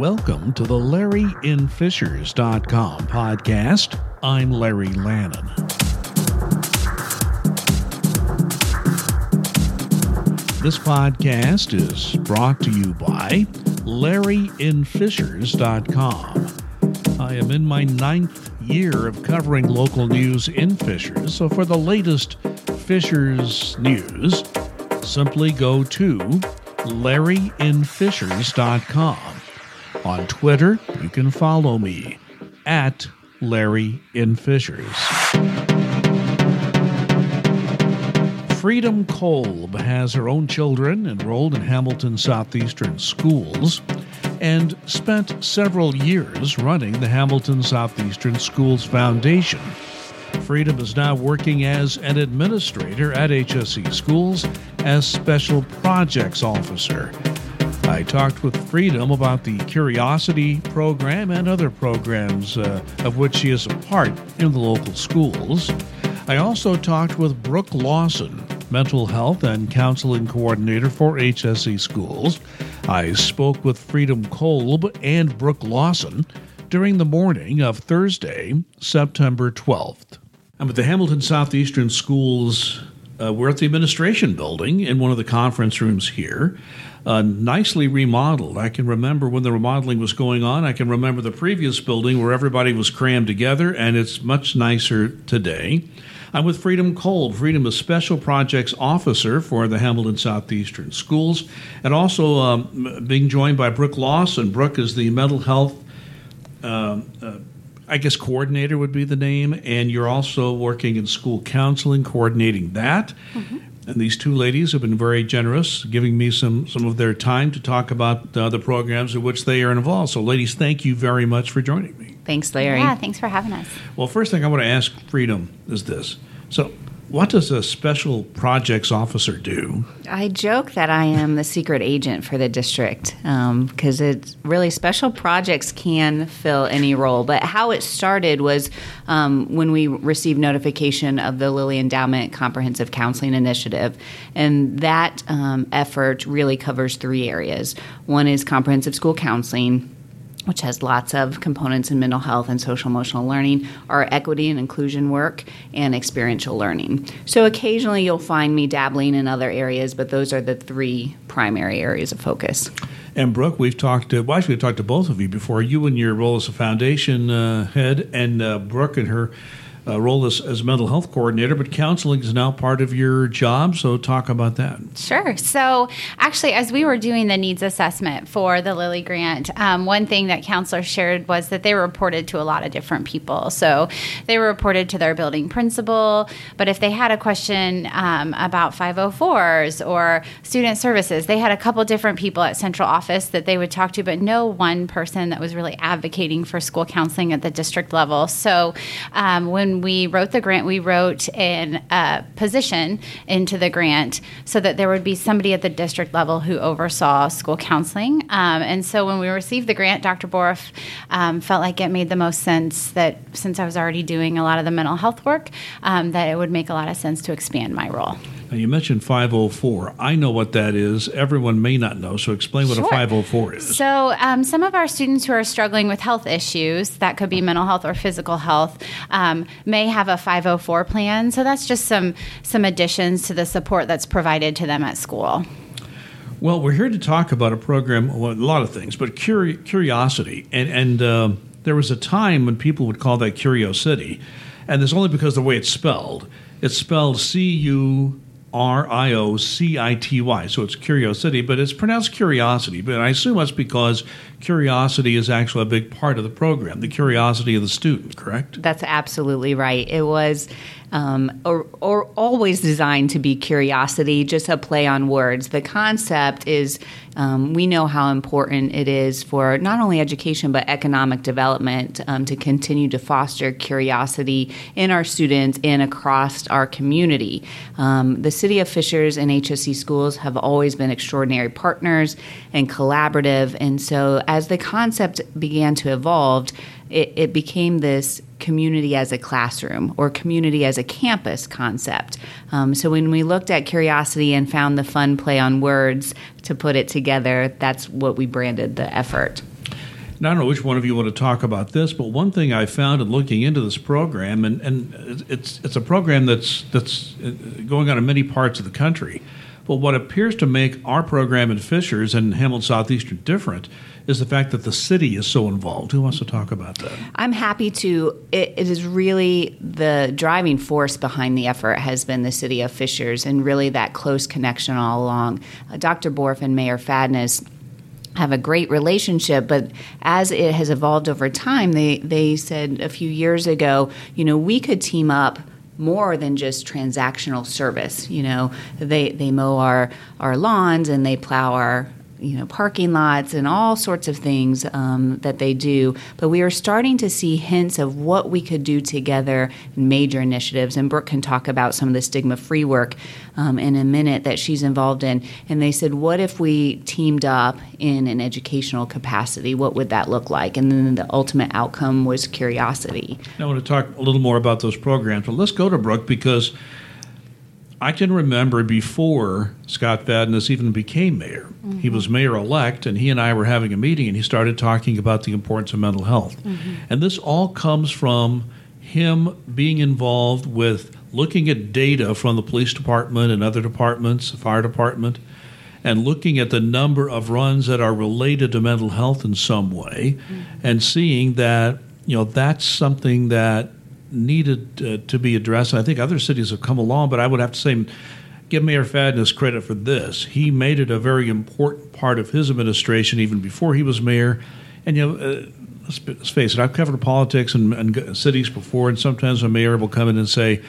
Welcome to the LarryInFishers.com podcast. I'm Larry Lannon. This podcast is brought to you by LarryInFishers.com. I am in my ninth year of covering local news in Fishers, so for the latest Fishers news, simply go to LarryInFishers.com. On Twitter, you can follow me at Larry in Fishers. Freedom Kolb has her own children enrolled in Hamilton Southeastern schools and spent several years running the Hamilton Southeastern Schools Foundation. Freedom is now working as an administrator at HSE Schools as Special Projects Officer. I talked with Freedom about the Curiosity program and other programs uh, of which she is a part in the local schools. I also talked with Brooke Lawson, mental health and counseling coordinator for HSE schools. I spoke with Freedom Kolb and Brooke Lawson during the morning of Thursday, September 12th. I'm at the Hamilton Southeastern Schools. Uh, we're at the administration building in one of the conference rooms here uh, nicely remodeled. I can remember when the remodeling was going on. I can remember the previous building where everybody was crammed together, and it's much nicer today. I'm with Freedom Kolb. Freedom is Special Projects Officer for the Hamilton Southeastern Schools, and also um, being joined by Brooke Lawson. Brooke is the mental health. Uh, uh, I guess coordinator would be the name, and you're also working in school counseling, coordinating that. Mm-hmm. And these two ladies have been very generous, giving me some, some of their time to talk about uh, the programs in which they are involved. So, ladies, thank you very much for joining me. Thanks, Larry. Yeah, thanks for having us. Well, first thing I want to ask Freedom is this. So, what does a special projects officer do? I joke that I am the secret agent for the district because um, it's really special projects can fill any role. But how it started was um, when we received notification of the Lilly Endowment Comprehensive Counseling Initiative. And that um, effort really covers three areas one is comprehensive school counseling which has lots of components in mental health and social emotional learning, our equity and inclusion work, and experiential learning. So occasionally you'll find me dabbling in other areas, but those are the three primary areas of focus. And Brooke, we've talked to, well, actually, we've talked to both of you before. You and your role as a foundation uh, head, and uh, Brooke and her uh, role as, as mental health coordinator, but counseling is now part of your job. So, talk about that. Sure. So, actually, as we were doing the needs assessment for the Lilly grant, um, one thing that counselors shared was that they were reported to a lot of different people. So, they were reported to their building principal, but if they had a question um, about 504s or student services, they had a couple different people at central office that they would talk to, but no one person that was really advocating for school counseling at the district level. So, um, when we wrote the grant, we wrote a position into the grant so that there would be somebody at the district level who oversaw school counseling. Um, and so when we received the grant, Dr. Bourff um, felt like it made the most sense that since I was already doing a lot of the mental health work, um, that it would make a lot of sense to expand my role. Now, you mentioned 504. I know what that is. Everyone may not know, so explain what sure. a 504 is. So, um, some of our students who are struggling with health issues, that could be mental health or physical health, um, may have a 504 plan. So, that's just some, some additions to the support that's provided to them at school. Well, we're here to talk about a program, well, a lot of things, but curi- curiosity. And, and uh, there was a time when people would call that Curiosity, and it's only because of the way it's spelled. It's spelled C U R I O C I T Y. So it's curiosity, but it's pronounced curiosity. But I assume that's because curiosity is actually a big part of the program, the curiosity of the student, correct? That's absolutely right. It was um, or, or always designed to be curiosity, just a play on words. The concept is um, we know how important it is for not only education but economic development um, to continue to foster curiosity in our students and across our community. Um, the City of Fishers and HSE schools have always been extraordinary partners and collaborative, and so as the concept began to evolve, it, it became this community as a classroom or community as a campus concept. Um, so when we looked at curiosity and found the fun play on words to put it together, that's what we branded the effort. And I don't know which one of you want to talk about this, but one thing I found in looking into this program, and, and it's it's a program that's that's going on in many parts of the country. But what appears to make our program in Fishers and Hamilton Southeastern different is the fact that the city is so involved. Who wants to talk about that? I'm happy to. it, it is really the driving force behind the effort has been the city of Fishers and really that close connection all along. Uh, Dr. Bourff and Mayor Fadness have a great relationship, but as it has evolved over time, they, they said a few years ago, you know, we could team up more than just transactional service. You know, they, they mow our, our lawns and they plow our you know parking lots and all sorts of things um, that they do. But we are starting to see hints of what we could do together in major initiatives. And brooke can talk about some of the stigma free work um, in a minute that she's involved in. And they said what if we teamed up in an educational capacity? What would that look like? And then the ultimate outcome was curiosity. I want to talk a little more about those programs. But let's go to brooke because I can remember before Scott Fadness even became mayor. Mm-hmm. He was mayor elect, and he and I were having a meeting, and he started talking about the importance of mental health. Mm-hmm. And this all comes from him being involved with looking at data from the police department and other departments, the fire department, and looking at the number of runs that are related to mental health in some way, mm-hmm. and seeing that you know that's something that needed uh, to be addressed. And I think other cities have come along, but I would have to say, give Mayor Fadness credit for this. He made it a very important part of his administration even before he was mayor. And you know, uh, let's, let's, face it, I've covered politics and, and, cities before, and sometimes a mayor will come in and say,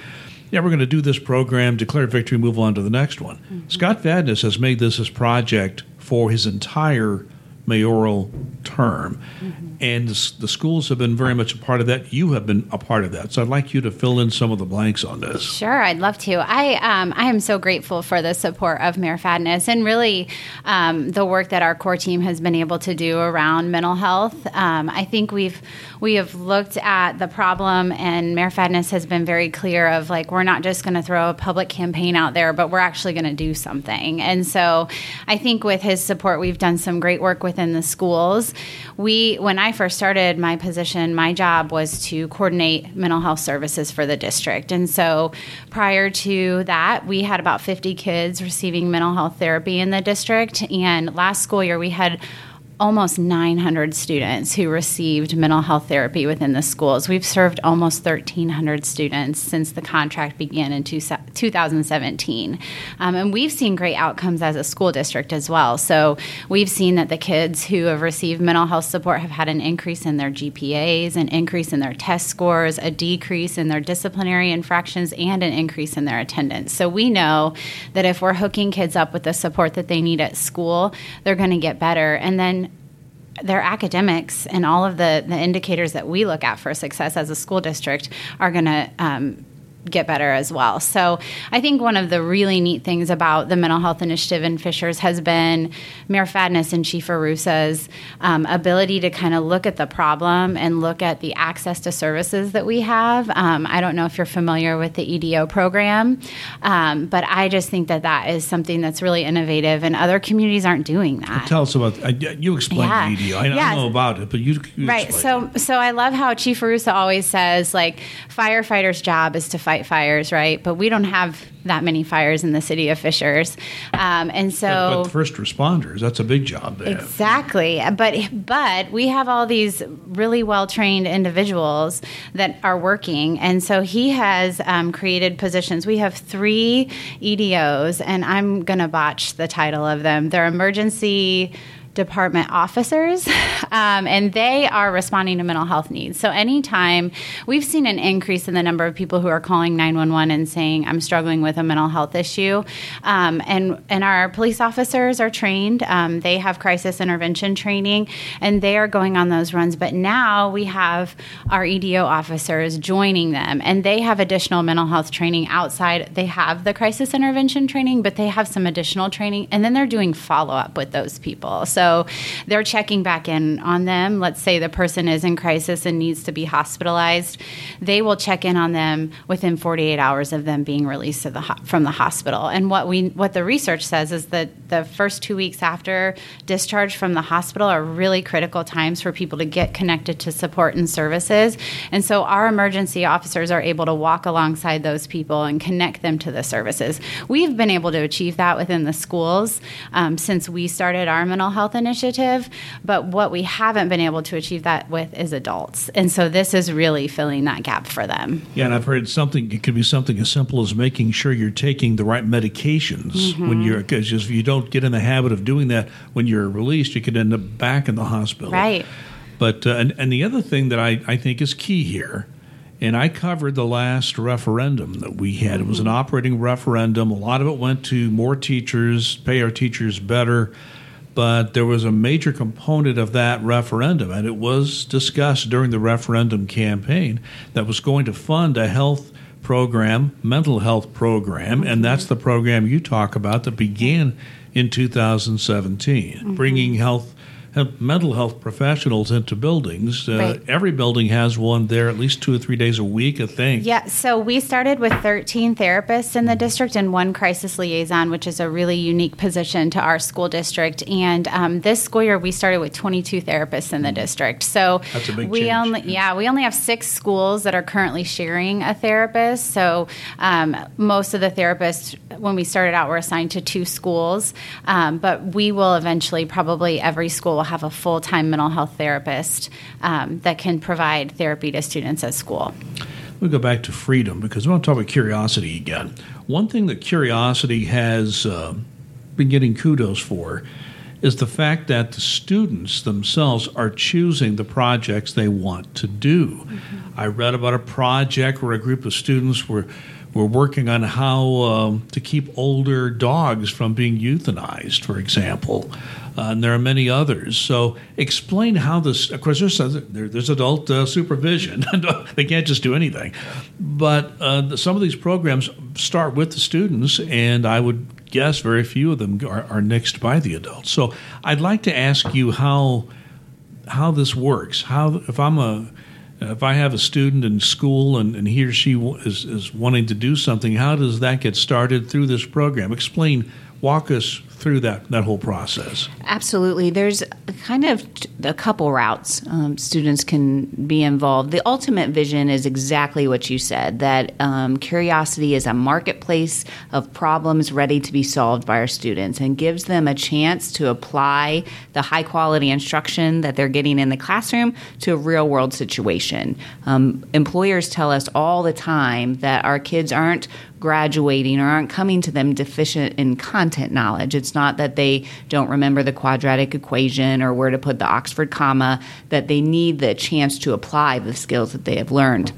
"Yeah, we're going to do this program, declare victory, move on to the next one." Mm-hmm. Scott Fadness has made this his project for his entire mayoral term. Mm-hmm. And the, schools have been very much a part of that. You have been a part of that. So I'd like you to fill in some of the blanks on this. Sure, I'd love to. I um, I am so grateful for the support of Mayor Fadness and really um, the work that our core team has been able to do around mental health. Um, I think we've we have looked at the problem, and Mayor Fadness has been very clear of like we're not just going to throw a public campaign out there, but we're actually going to do something. And so I think with his support, we've done some great work within the schools. We when I first started my position, my job was to coordinate mental health services for the district. And so prior to that, we had about 50 kids receiving mental health therapy in the district. And last school year, we had almost 900 students who received mental health therapy within the schools. We've served almost 1,300 students since the contract began in two, 2017. Um, and we've seen great outcomes as a school district as well. So we've seen that the kids who have received mental health support have had an increase in their GPAs, an increase in their test scores, a decrease in their disciplinary infractions, and an increase in their attendance. So we know that if we're hooking kids up with the support that they need at school, they're going to get better. And then their academics and all of the, the indicators that we look at for success as a school district are going to um, get better as well. So I think one of the really neat things about the mental health initiative in Fishers has been Mayor Fadness and Chief Orusa's um, ability to kind of look at the problem and look at the access to services that we have. Um, I don't know if you're familiar with the EDO program, um, but I just think that that is something that's really innovative, and other communities aren't doing that. Tell us about uh, you. Explain yeah. EDO. I, yeah. I, know about it, but you, you right. So, so I love how Chief Orusa always says, like, firefighters' job is to fight fight fires, right? But we don't have that many fires in the city of Fishers, um, and so but, but, first responders—that's a big job. Exactly, but but we have all these really well trained individuals that are working, and so he has um, created positions. We have three EDOs, and I'm going to botch the title of them. They're emergency department officers, um, and they are responding to mental health needs. So, anytime we've seen an increase in the number of people who are calling 911 and saying, I'm struggling with a mental health issue, um, and, and our police officers are trained, um, they have crisis intervention training, and they are going on those runs. But now we have our EDO officers joining them, and they have additional mental health training outside. They have the crisis intervention training, but they have some additional training, and then they're doing follow up with those people. So, So they're checking back in on them. Let's say the person is in crisis and needs to be hospitalized. They will check in on them within 48 hours of them being released the ho- from the hospital. And what we what the research says is that the first two weeks after discharge from the hospital are really critical times for people to get connected to support and services. And so our emergency officers are able to walk alongside those people and connect them to the services. We've been able to achieve that within the schools um, since we started our mental health initiative. But what we haven't been able to achieve that with is adults. And so this is really filling that gap for them. Yeah, and I've heard something, it could be something as simple as making sure you're taking the right medications mm-hmm. when you're, because if you don't get in the habit of doing that when you're released, you could end up back in the hospital. Right. But, uh, and, and the other thing that I, I think is key here and I covered the last referendum that we had. It was an mm-hmm. operating referendum. A lot of it went to more teachers, pay our teachers better. But there was a major component of that referendum, and it was discussed during the referendum campaign that was going to fund a health program, mental health program, and that's the program you talk about that began in 2017, mm-hmm. bringing health mental health professionals into buildings. Uh, right. Every building has one there at least two or three days a week, I think. Yeah, so we started with 13 therapists in the district and one crisis liaison, which is a really unique position to our school district. And um, this school year, we started with 22 therapists in the district. So That's a big we change. only, yeah, we only have six schools that are currently sharing a therapist. So um, most of the therapists, when we started out, we're assigned to two schools, um, but we will eventually probably every school will have a full time mental health therapist um, that can provide therapy to students at school. We go back to freedom because we want to talk about curiosity again. One thing that curiosity has uh, been getting kudos for is the fact that the students themselves are choosing the projects they want to do. Mm-hmm. I read about a project where a group of students were were working on how um, to keep older dogs from being euthanized, for example. Uh, and there are many others. So, explain how this. Of course, there's, there's adult uh, supervision. they can't just do anything. But uh, some of these programs start with the students, and I would guess very few of them are, are nixed by the adults. So, I'd like to ask you how how this works. How if I'm a Uh, if I have a student in school and, and he or she is, is wanting to do something, how does that get started through this program? Explain, walk us through that, that whole process? Absolutely. There's kind of a couple routes um, students can be involved. The ultimate vision is exactly what you said that um, curiosity is a marketplace of problems ready to be solved by our students and gives them a chance to apply the high quality instruction that they're getting in the classroom to a real world situation. Um, employers tell us all the time that our kids aren't graduating or aren't coming to them deficient in content knowledge. It's not that they don't remember the quadratic equation or where to put the Oxford comma, that they need the chance to apply the skills that they have learned.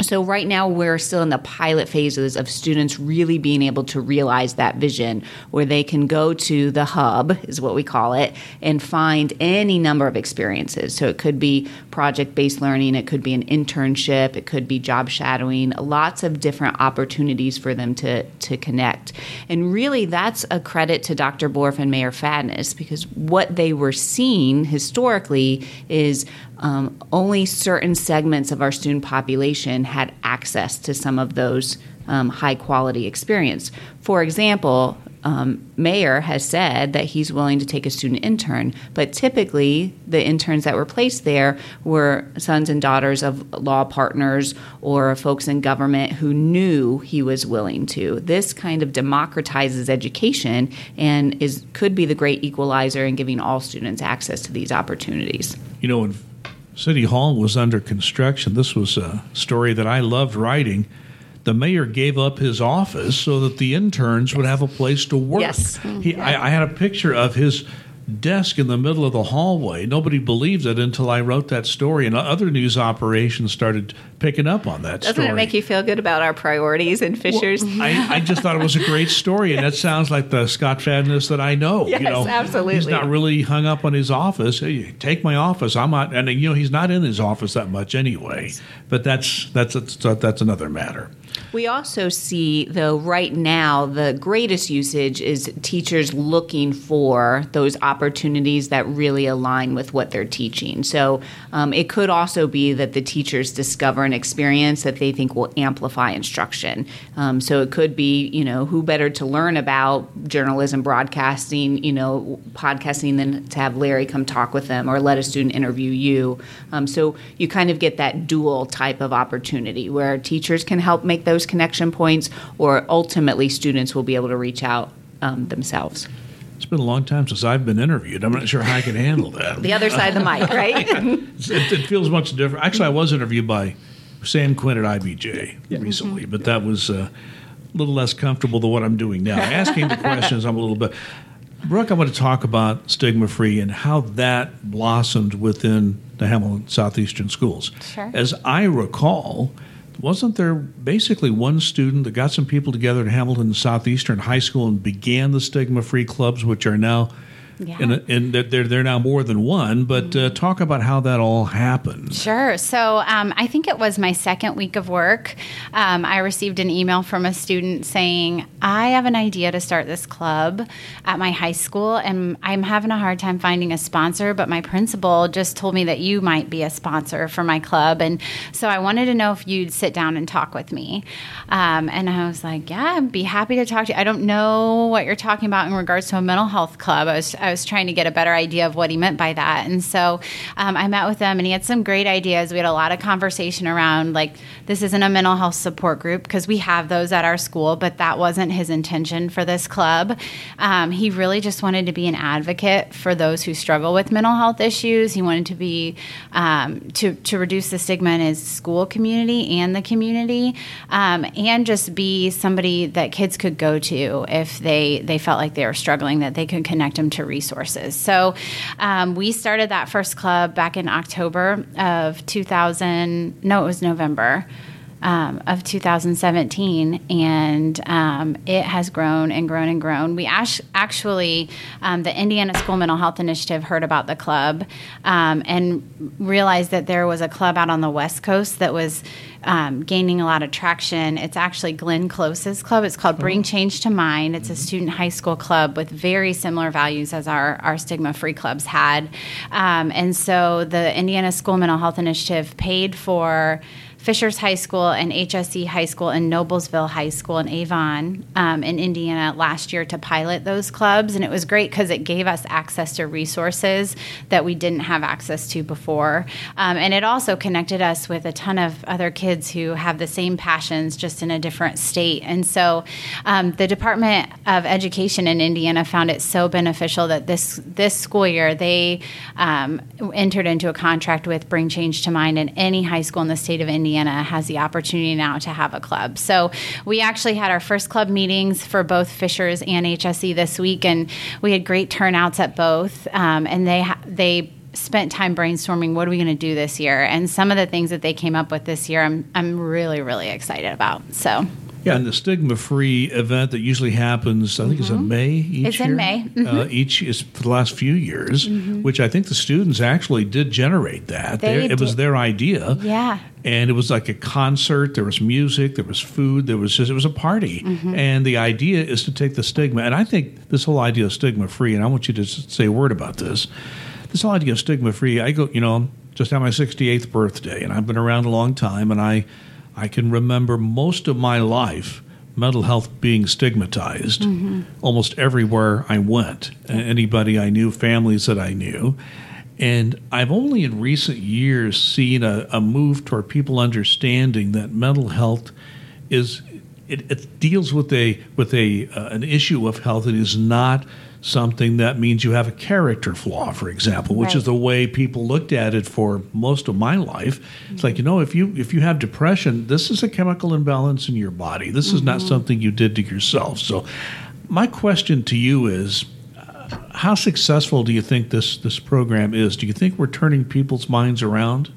So, right now, we're still in the pilot phases of students really being able to realize that vision where they can go to the hub, is what we call it, and find any number of experiences. So, it could be project based learning, it could be an internship, it could be job shadowing, lots of different opportunities for them to, to connect. And really, that's a credit to Dr. Bourff and Mayor Fadness because what they were seeing historically is um, only certain segments of our student population had access to some of those um, high quality experience. For example, um, Mayor has said that he's willing to take a student intern, but typically the interns that were placed there were sons and daughters of law partners or folks in government who knew he was willing to. This kind of democratizes education and is could be the great equalizer in giving all students access to these opportunities. You know, when City Hall was under construction. This was a story that I loved writing. The mayor gave up his office so that the interns would have a place to work. Yes. He, mm-hmm. I, I had a picture of his desk in the middle of the hallway. Nobody believed it until I wrote that story, and other news operations started picking up on that Doesn't story. it make you feel good about our priorities and Fishers? Well, I, I, just thought it was a great story, and that sounds like the Scott Fadness that I know. Yes, you know, absolutely. He's not really hung up on his office. Hey, take my office. I'm not, and you know, he's not in his office that much anyway. But that's that's that's, that's another matter. We also see, though, right now, the greatest usage is teachers looking for those opportunities that really align with what they're teaching. So um, it could also be that the teachers discover an experience that they think will amplify instruction. Um, so it could be, you know, who better to learn about journalism, broadcasting, you know, podcasting than to have Larry come talk with them or let a student interview you. Um, so you kind of get that dual type of opportunity where teachers can help make those connection points, or ultimately students will be able to reach out um, themselves. It's been a long time since I've been interviewed. I'm not sure how I can handle that. the other side of the mic, right? it, it, feels much different. Actually, I was interviewed by Sam Quinn at IBJ yeah. recently, but that was uh, a little less comfortable than what I'm doing now. Asking the questions, I'm a little bit. Brooke, I want to talk about stigma free and how that blossomed within the Hamilton Southeastern schools. Sure. As I recall, wasn't there basically one student that got some people together at Hamilton Southeastern High School and began the stigma free clubs, which are now yeah. And, and they're, they're now more than one, but uh, talk about how that all happened. Sure. So um, I think it was my second week of work. Um, I received an email from a student saying, I have an idea to start this club at my high school, and I'm having a hard time finding a sponsor, but my principal just told me that you might be a sponsor for my club. And so I wanted to know if you'd sit down and talk with me. Um, and I was like, Yeah, I'd be happy to talk to you. I don't know what you're talking about in regards to a mental health club. I was, I was trying to get a better idea of what he meant by that. And so um, I met with him, and he had some great ideas. We had a lot of conversation around like this isn't a mental health support group because we have those at our school, but that wasn't his intention for this club. Um, he really just wanted to be an advocate for those who struggle with mental health issues. He wanted to be um, to to reduce the stigma in his school community and the community, um, and just be somebody that kids could go to if they they felt like they were struggling, that they could connect them to resources. So um, we started that first club back in October of 2000. No, it was November. Um, of 2017, and um, it has grown and grown and grown. We ash- actually, um, the Indiana School Mental Health Initiative heard about the club um, and realized that there was a club out on the West Coast that was um, gaining a lot of traction. It's actually Glenn Close's club. It's called Bring oh. Change to Mind. It's a mm-hmm. student high school club with very similar values as our, our stigma free clubs had. Um, and so the Indiana School Mental Health Initiative paid for Fishers High School and HSE High School and Noblesville High School in Avon um, in Indiana last year to pilot those clubs. And it was great because it gave us access to resources that we didn't have access to before. Um, and it also connected us with a ton of other kids who have the same passions, just in a different state. And so um, the Department of Education in Indiana found it so beneficial that this, this school year they um, entered into a contract with Bring Change to Mind, and any high school in the state of Indiana Indiana has the opportunity now to have a club. So we actually had our first club meetings for both Fishers and HSE this week, and we had great turnouts at both. Um, and they ha- they spent time brainstorming what are we going to do this year and some of the things that they came up with this year I'm, I'm really really excited about so yeah, and the stigma free event that usually happens, I think mm-hmm. it's in mm-hmm. May each it's year. in May. Uh, mm-hmm. Uh, each is for the last few years, mm-hmm. which I think the students actually did generate that. They it did. was their idea. Yeah. And it was like a concert. There was music. There was food. There was just it was a party. Mm-hmm. And the idea is to take the stigma. And I think this whole idea of stigma free. And I want you to say a word about this. This whole idea of stigma free. I go, you know, just had my 68th birthday, and I've been around a long time, and I I can remember most of my life mental health being stigmatized mm-hmm. almost everywhere I went. Anybody I knew, families that I knew. And I've only in recent years seen a, a move toward people understanding that mental health is it, it deals with a with a uh, an issue of health. It is not something that means you have a character flaw, for example, which right. is the way people looked at it for most of my life. Mm-hmm. It's like you know, if you if you have depression, this is a chemical imbalance in your body. This mm-hmm. is not mm-hmm. something you did to yourself. So, my question to you is. how successful do you think this, this program is? Do you think we're turning people's minds around?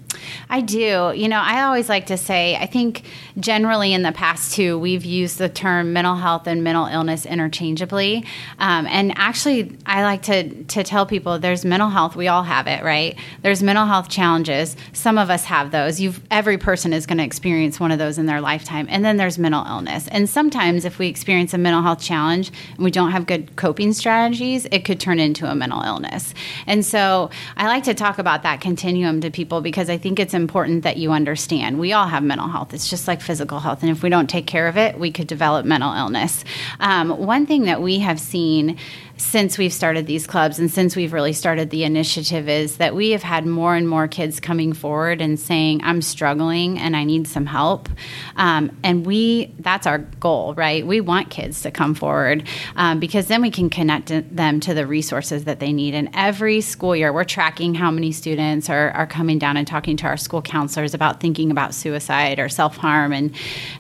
I do. You know, I always like to say, I think generally in the past too, we've used the term mental health and mental illness interchangeably. Um, and actually, I like to, to tell people there's mental health. We all have it, right? There's mental health challenges. Some of us have those. You've, every person is going to experience one of those in their lifetime. And then there's mental illness. And sometimes if we experience a mental health challenge and we don't have good coping strategies, it could turn into a mental illness. And so I like to talk about that continuum to people because I think it's important that you understand we all have mental health. It's just like physical health. And if we don't take care of it, we could develop mental illness. Um, one thing that we have seen since we've started these clubs and since we've really started the initiative is that we have had more and more kids coming forward and saying i'm struggling and i need some help. Um, and we that's our goal right? We want kids to come forward um, because then we can connect them to the resources that they need. And every school year we're tracking how many students are, are coming down and talking to our school counselors about thinking about suicide or self-harm. And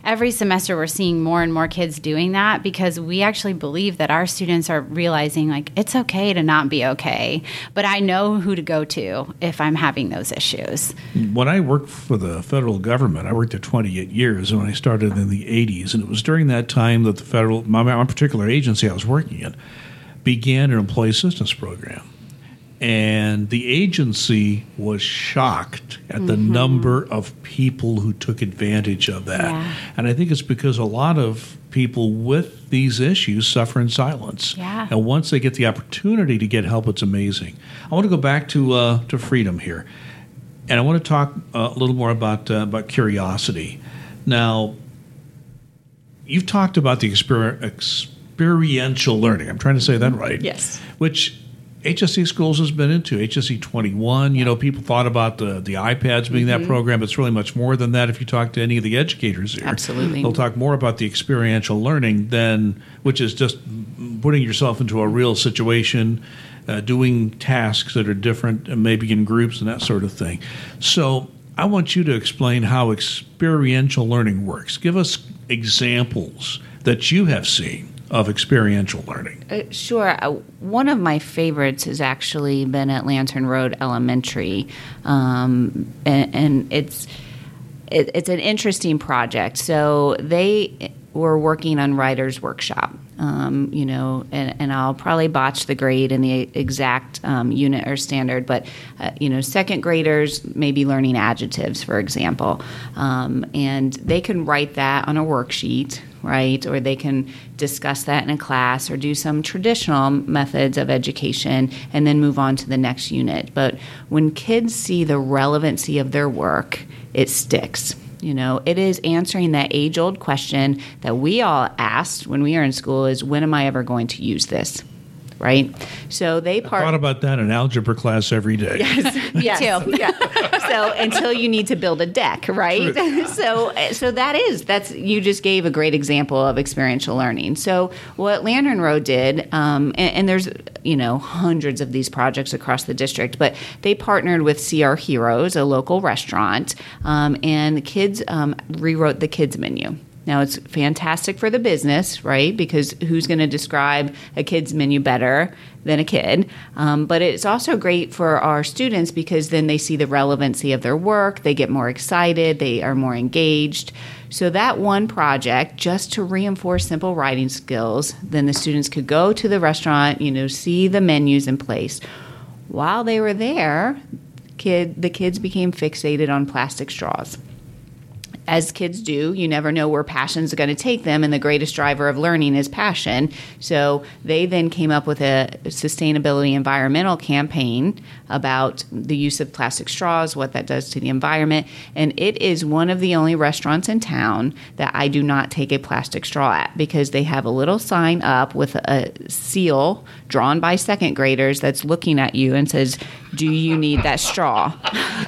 every semester we're seeing more and more kids doing that because we actually believe that our students are realizing realizing like it's okay to not be okay, but I know who to go to if I'm having those issues. When I worked for the federal government, I worked there 28 years when I started in the 80s, and it was during that time that the federal, my, my particular agency I was working in, began an employee assistance program and the agency was shocked at mm-hmm. the number of people who took advantage of that. Yeah. And I think it's because a lot of people with these issues suffer in silence. Yeah. And once they get the opportunity to get help, it's amazing. I want to go back to uh, to freedom here, and I want to talk uh, a little more about uh, about curiosity. Now, you've talked about the exper- experiential learning. I'm trying to say that right. Yes. Which HSE Schools has been into HSE 21. You know, people thought about the the iPads being mm-hmm. that program. It's really much more than that. If you talk to any of the educators here, absolutely, they'll talk more about the experiential learning than which is just putting yourself into a real situation, uh, doing tasks that are different, and maybe in groups and that sort of thing. So. I want you to explain how experiential learning works. Give us examples that you have seen of experiential learning? Uh, sure. Uh, one of my favorites has actually been at Lantern Road Elementary, um, and, and, it's it, it's an interesting project. So they were working on writers' workshop. Um, you know, and, and, I'll probably botch the grade in the exact um, unit or standard, but uh, you know, second graders may be learning adjectives, for example, um, and they can write that on a worksheet right? Or they can discuss that in a class or do some traditional methods of education and then move on to the next unit. But when kids see the relevancy of their work, it sticks. You know, it is answering that age old question that we all asked when we were in school is when am I ever going to use this? Right? So they part. I thought about that in algebra class every day. Yes, yes, too. Yeah. So until you need to build a deck, right? so so that is that's you just gave a great example of experiential learning. So what Lantern Road did, um, and, and, there's you know hundreds of these projects across the district, but they partnered with CR Heroes, a local restaurant, um, and the kids um, rewrote the kids menu. Now, it's fantastic for the business, right? Because who's going to describe a kid's menu better than a kid? Um, but it's also great for our students because then they see the relevancy of their work, they get more excited, they are more engaged. So, that one project, just to reinforce simple writing skills, then the students could go to the restaurant, you know, see the menus in place. While they were there, kid, the kids became fixated on plastic straws as kids do, you never know where passions are going to take them, and the greatest driver of learning is passion. So they then came up with a sustainability environmental campaign about the use of plastic straws, what that does to the environment, and it is one of the only restaurants in town that I do not take a plastic straw at because they have a little sign up with a seal drawn by second graders that's looking at you and says, "Do you need that straw?"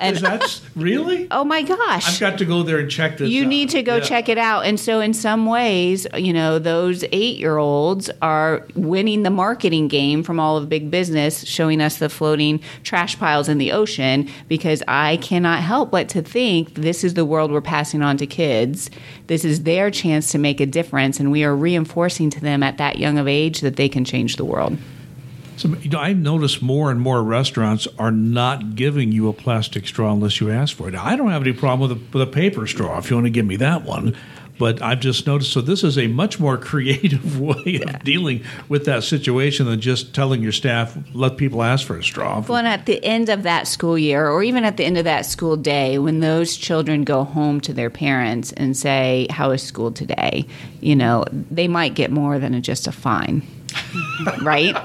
And that's really? Oh my gosh! I've got to go there and check check this you out. need to go yeah. check it out. And so, in some ways, you know, those eight year olds are winning the marketing game from all of big business, showing us the floating trash piles in the ocean because I cannot help but to think this is the world we're passing on to kids. This is their chance to make a difference. And we are reinforcing to them at that young of age that they can change the world. So, you know, I've noticed more and more restaurants are not giving you a plastic straw unless you ask for it. I don't have any problem with a, with a paper straw if you want to give me that one. But I've just noticed, so this is a much more creative way of dealing with that situation than just telling your staff, let people ask for a straw. Well, and at the end of that school year, or even at the end of that school day, when those children go home to their parents and say, How is school today? You know, they might get more than just a fine, right?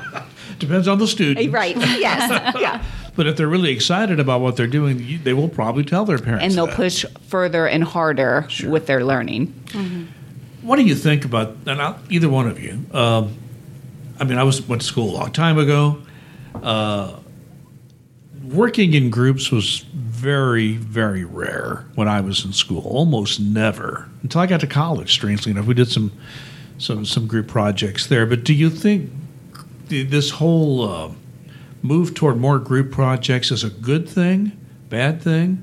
Depends on the student. Right, yes, yeah. But if they're really excited about what they're doing, you- they will probably tell their parents. And they'll that. push further and harder Sure. with their learning. What do you think about and I'll, either one of you? Um, I mean, I was went to school a long time ago. Uh, working in groups was very, very rare when I was in school. Almost never until I got to college. Strangely enough, we did some some some group projects there. But do you think th- this whole uh, move toward more group projects is a good thing, bad thing?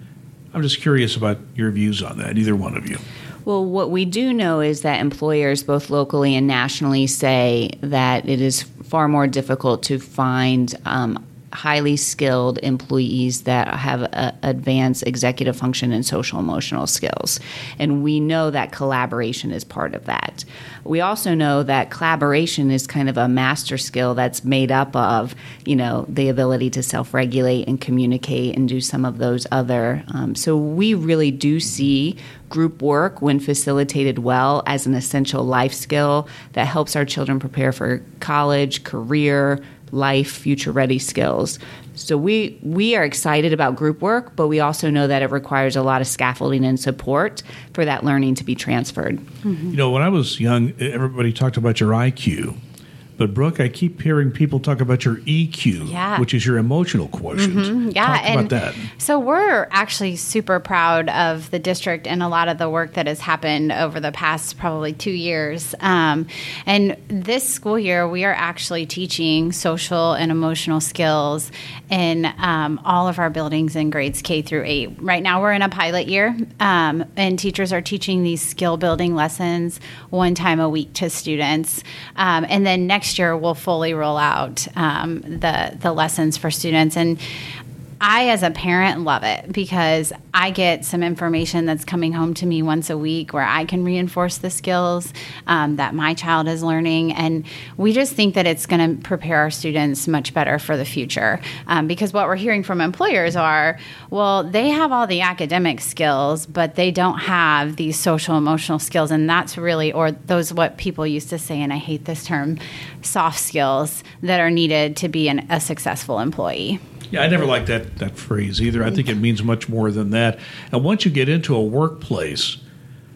I'm just curious about your views on that. Either one of you. Well, what we do know is that employers, both locally and nationally, say that it is far more difficult to find um, highly skilled employees that have advanced executive function and social emotional skills. And we know that collaboration is part of that. We also know that collaboration is kind of a master skill that's made up of, you know, the ability to self regulate and communicate and do some of those other. Um, so we really do see group work, when facilitated well, as an essential life skill that helps our children prepare for college, career, life, future ready skills. So we we are excited about group work, but we also know that it requires a lot of scaffolding and support for that learning to be transferred. You know, when I was young, everybody talked about your IQ. But Brooke, I keep hearing people talk about your EQ, Yeah. which is your emotional quotient. Yeah, talk and about that. so we're actually super proud of the district and a lot of the work that has happened over the past probably two years. Um, and this school year, we are actually teaching social and emotional skills in um, all of our buildings in grades K through eight. Right now, we're in a pilot year, um, and teachers are teaching these skill building lessons one time a week to students. Um, and then next year, we'll fully roll out um, the the lessons for students and. I, as a parent, love it because I get some information that's coming home to me once a week where I can reinforce the skills um, that my child is learning. And we just think that it's going to prepare our students much better for the future. Um, because what we're hearing from employers are, well, they have all the academic skills, but they don't have these social emotional skills. And that's really, or those what people used to say, and I hate this term, soft skills that are needed to be an, a successful employee. Yeah, I never liked that, that phrase either. I think it means much more than that. And once you get into a workplace,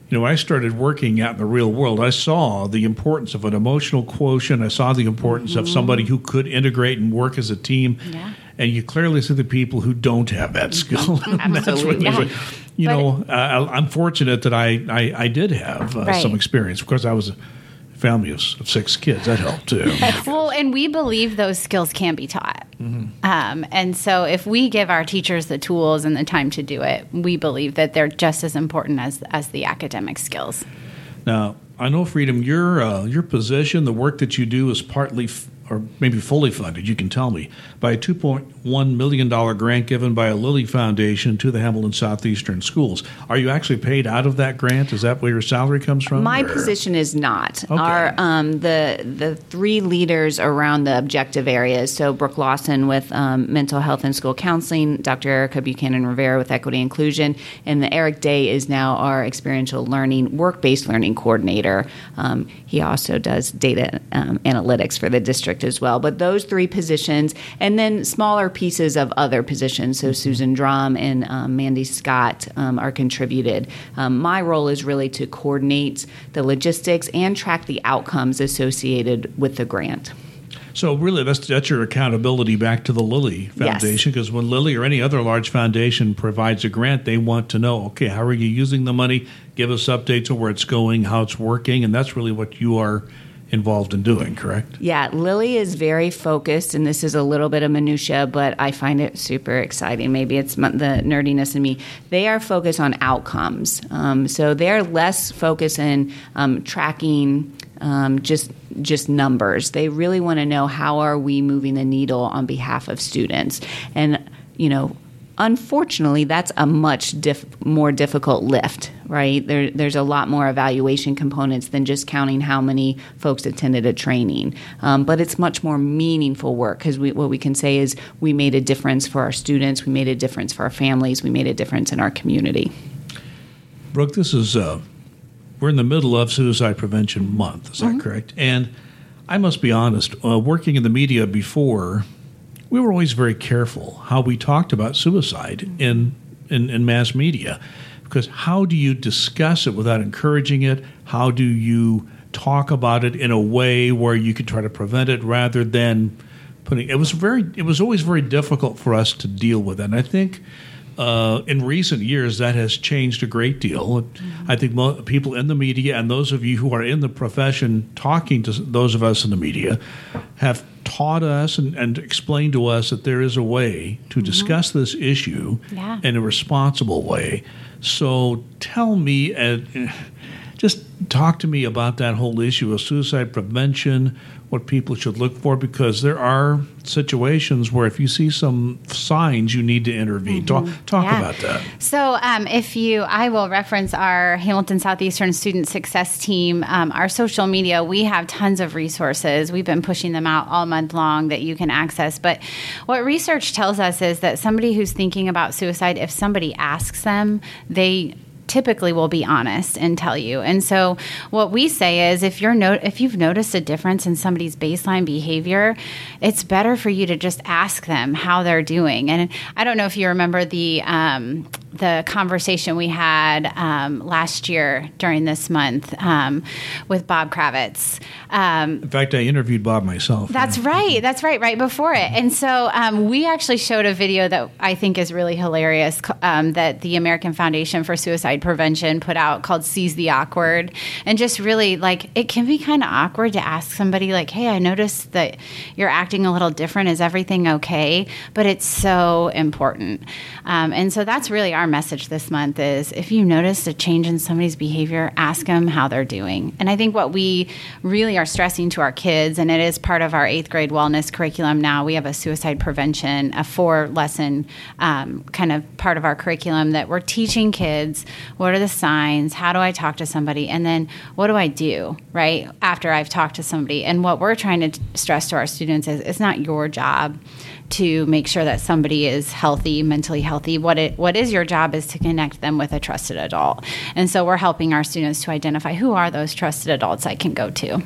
you know, I started working out in the real world, I saw the importance of an emotional quotient. I saw the importance of somebody who could integrate and work as a team. Yeah. And you clearly see the people who don't have that skill. Absolutely. usually- you But- know, uh, I'm fortunate that I, I, I did have uh, Right. some experience because I was family of, six kids. That helped too. Well, and we believe those skills can be taught. Um, and so, if we give our teachers the tools and the time to do it, we believe that they're just as important as as the academic skills. Now, I know, Freedom, your uh, your position, the work that you do, is partly f- or maybe fully funded. You can tell me by a two point one million dollar grant given by a Lilly Foundation to the Hamilton Southeastern Schools. Are you actually paid out of that grant? Is that where your salary comes from? My or- position is not. Okay. Our um, the the three leaders around the objective areas. So Brooke Lawson with um, mental health and school counseling, Dr. Erica Buchanan Rivera with equity inclusion, and the Eric Day is now our experiential learning work based learning coordinator. Um, he also does data um, analytics for the district as well. But those three positions, and then smaller pieces of other positions. So Susan Drum and um, Mandy Scott um, are contributed. Um, my role is really to coordinate the logistics and track the outcomes associated with the grant. So really, that's that's your accountability back to the Lilly Foundation because when Lilly or any other large foundation provides a grant, they want to know, okay, how are you using the money? Give us updates on where it's going, how it's working, and that's really what you are involved in doing. Correct? Yeah, Lilly is very focused, and this is a little bit of minutia, but I find it super exciting. Maybe it's the nerdiness in me. They are focused on outcomes, um, so they're less focused in um, tracking. um, just just numbers. They really want to know how are we moving the needle on behalf of students, and you know unfortunately, that's a much more difficult lift, right? There, there's a lot more evaluation components than just counting how many folks attended a training. Um, but it's much more meaningful work because what we can say is we made a difference for our students, we made a difference for our families, we made a difference in our community. Brooke, this is, uh, we're in the middle of Suicide Prevention Month, is that mm-hmm. correct? And I must be honest, uh, working in the media before, we were always very careful how we talked about suicide in, in, in mass media because how do you discuss it without encouraging it? How do you talk about it in a way where you can try to prevent it rather than putting it was very it was always very difficult for us to deal with it. And I think uh, in recent years, that has changed a great deal. Mm-hmm. I think mo- people in the media and those of you who are in the profession talking to those of us in the media have taught us and, and explained to us that there is a way to mm-hmm. discuss this issue yeah. in a responsible way. So tell me, uh, just talk to me about that whole issue of suicide prevention, what people should look for because there are situations where if you see some signs, you need to intervene. Mm-hmm. Talk, talk yeah. about that. So, um, if you, I will reference our Hamilton Southeastern Student Success Team, um, our social media. We have tons of resources. We've been pushing them out all month long that you can access. But what research tells us is that somebody who's thinking about suicide, if somebody asks them, they typically will be honest and tell you. And so what we say is if you're no, if you've noticed a difference in somebody's baseline behavior, it's better for you to just ask them how they're doing. And I don't know if you remember the um, the conversation we had um, last year during this month um, with Bob Kravitz. Um, in fact, I interviewed Bob myself. That's yeah. right. That's right. Right before it. And so um, we actually showed a video that I think is really hilarious um, that the American Foundation for Suicide Prevention put out called Seize the Awkward. And just really like it can be kind of awkward to ask somebody, like, hey, I noticed that you're acting a little different. Is everything okay? But it's so important. Um, and so that's really our our message this month is if you notice a change in somebody's behavior, ask them how they're doing. And I think what we really are stressing to our kids, and it is part of our eighth grade wellness curriculum now, we have a suicide prevention, a four lesson um, kind of part of our curriculum that we're teaching kids what are the signs, how do I talk to somebody, and then what do I do, right, after I've talked to somebody. And what we're trying to stress to our students is it's not your job to make sure that somebody is healthy, mentally healthy. What it what is your job is to connect them with a trusted adult. And so we're helping our students to identify who are those trusted adults I can go to.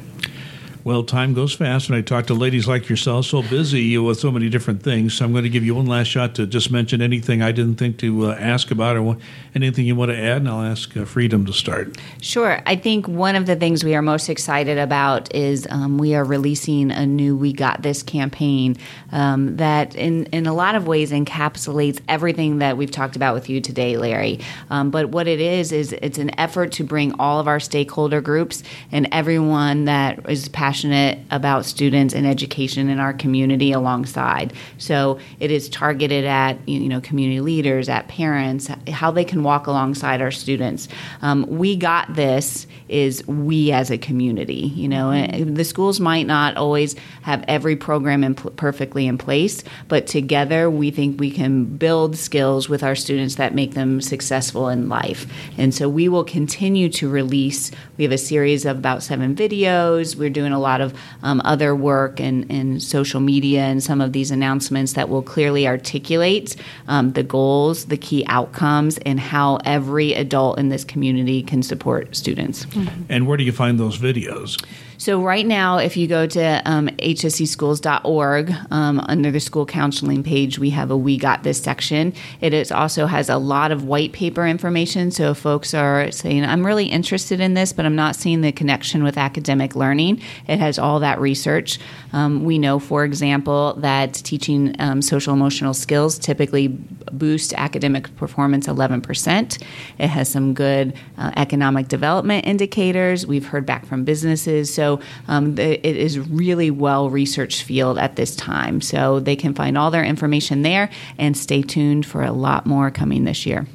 Well, time goes fast, and I talk to ladies like yourself, so busy with so many different things. So I'm going to give you one last shot to just mention anything I didn't think to uh, ask about, or anything you want to add, and I'll ask uh, Freedom to start. Sure. I think one of the things we are most excited about is um, we are releasing a new "We Got This" campaign um, that, in in a lot of ways, encapsulates everything that we've talked about with you today, Larry. Um, but what it is is it's an effort to bring all of our stakeholder groups and everyone that is passionate passionate about students and education in our community alongside. So it is targeted at you know community leaders, at parents, how they can walk alongside our students. Um, we got this is we as a community. You know, mm-hmm. the schools might not always have every program in pl- perfectly in place, but together we think we can build skills with our students that make them successful in life. And so we will continue to release. We have a series of about seven videos. We're doing a lot of um, other work and, and social media and some of these announcements that will clearly articulate um, the goals, the key outcomes, and how every adult in this community can support students. Mm-hmm. And where do you find those videos? So, right now, if you go to um, hseschools.org, um, under the school counseling page, we have a We Got This section. It is also has a lot of white paper information. So, folks are saying, I'm really interested in this, but I'm not seeing the connection with academic learning, it has all that research. Um, we know, for example, that teaching um, social emotional skills typically boost academic performance 11%. It has some good uh, economic development indicators. We've heard back from businesses. So, so um, the, it is really well researched field at this time. So they can find all their information there and stay tuned for a lot more coming this year.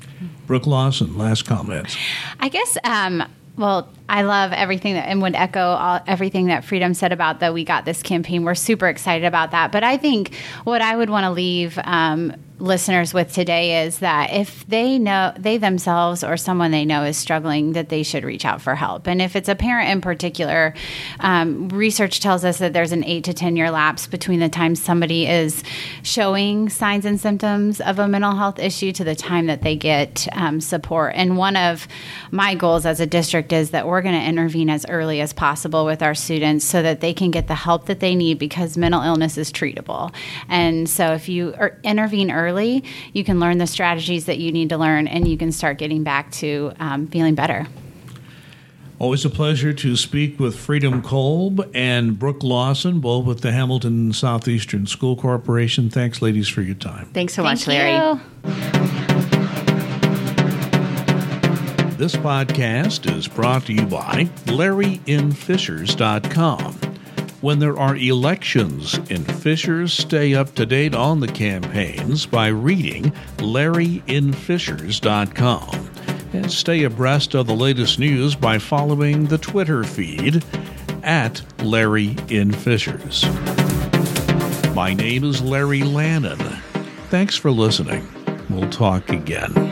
Brooke Lawson, last comments. I guess. Um, well, I love everything that, and would echo all, everything that Freedom said about that we got this campaign. We're super excited about that. But I think what I would want to leave um, listeners with today is that if they know they themselves or someone they know is struggling, that they should reach out for help. And if it's a parent in particular, um, research tells us that there's an eight to 10 year lapse between the time somebody is showing signs and symptoms of a mental health issue to the time that they get um, support. And one of my goals as a district is that we're going to intervene as early as possible with our students so that they can get the help that they need because mental illness is treatable. And so if you er, intervene early, early, you can learn the strategies that you need to learn and you can start getting back to um, feeling better. Always a pleasure to speak with Freedom Kolb and Brooke Lawson, both with the Hamilton Southeastern School Corporation. Thanks, ladies, for your time. Thanks so Thank much, Larry. You. This podcast is brought to you by LarryInFishers.com. When there are elections in Fishers, stay up to date on the campaigns by reading LarryInFishers.com. And stay abreast of the latest news by following the Twitter feed at LarryInFishers. My name is Larry Lannon. Thanks for listening. We'll talk again.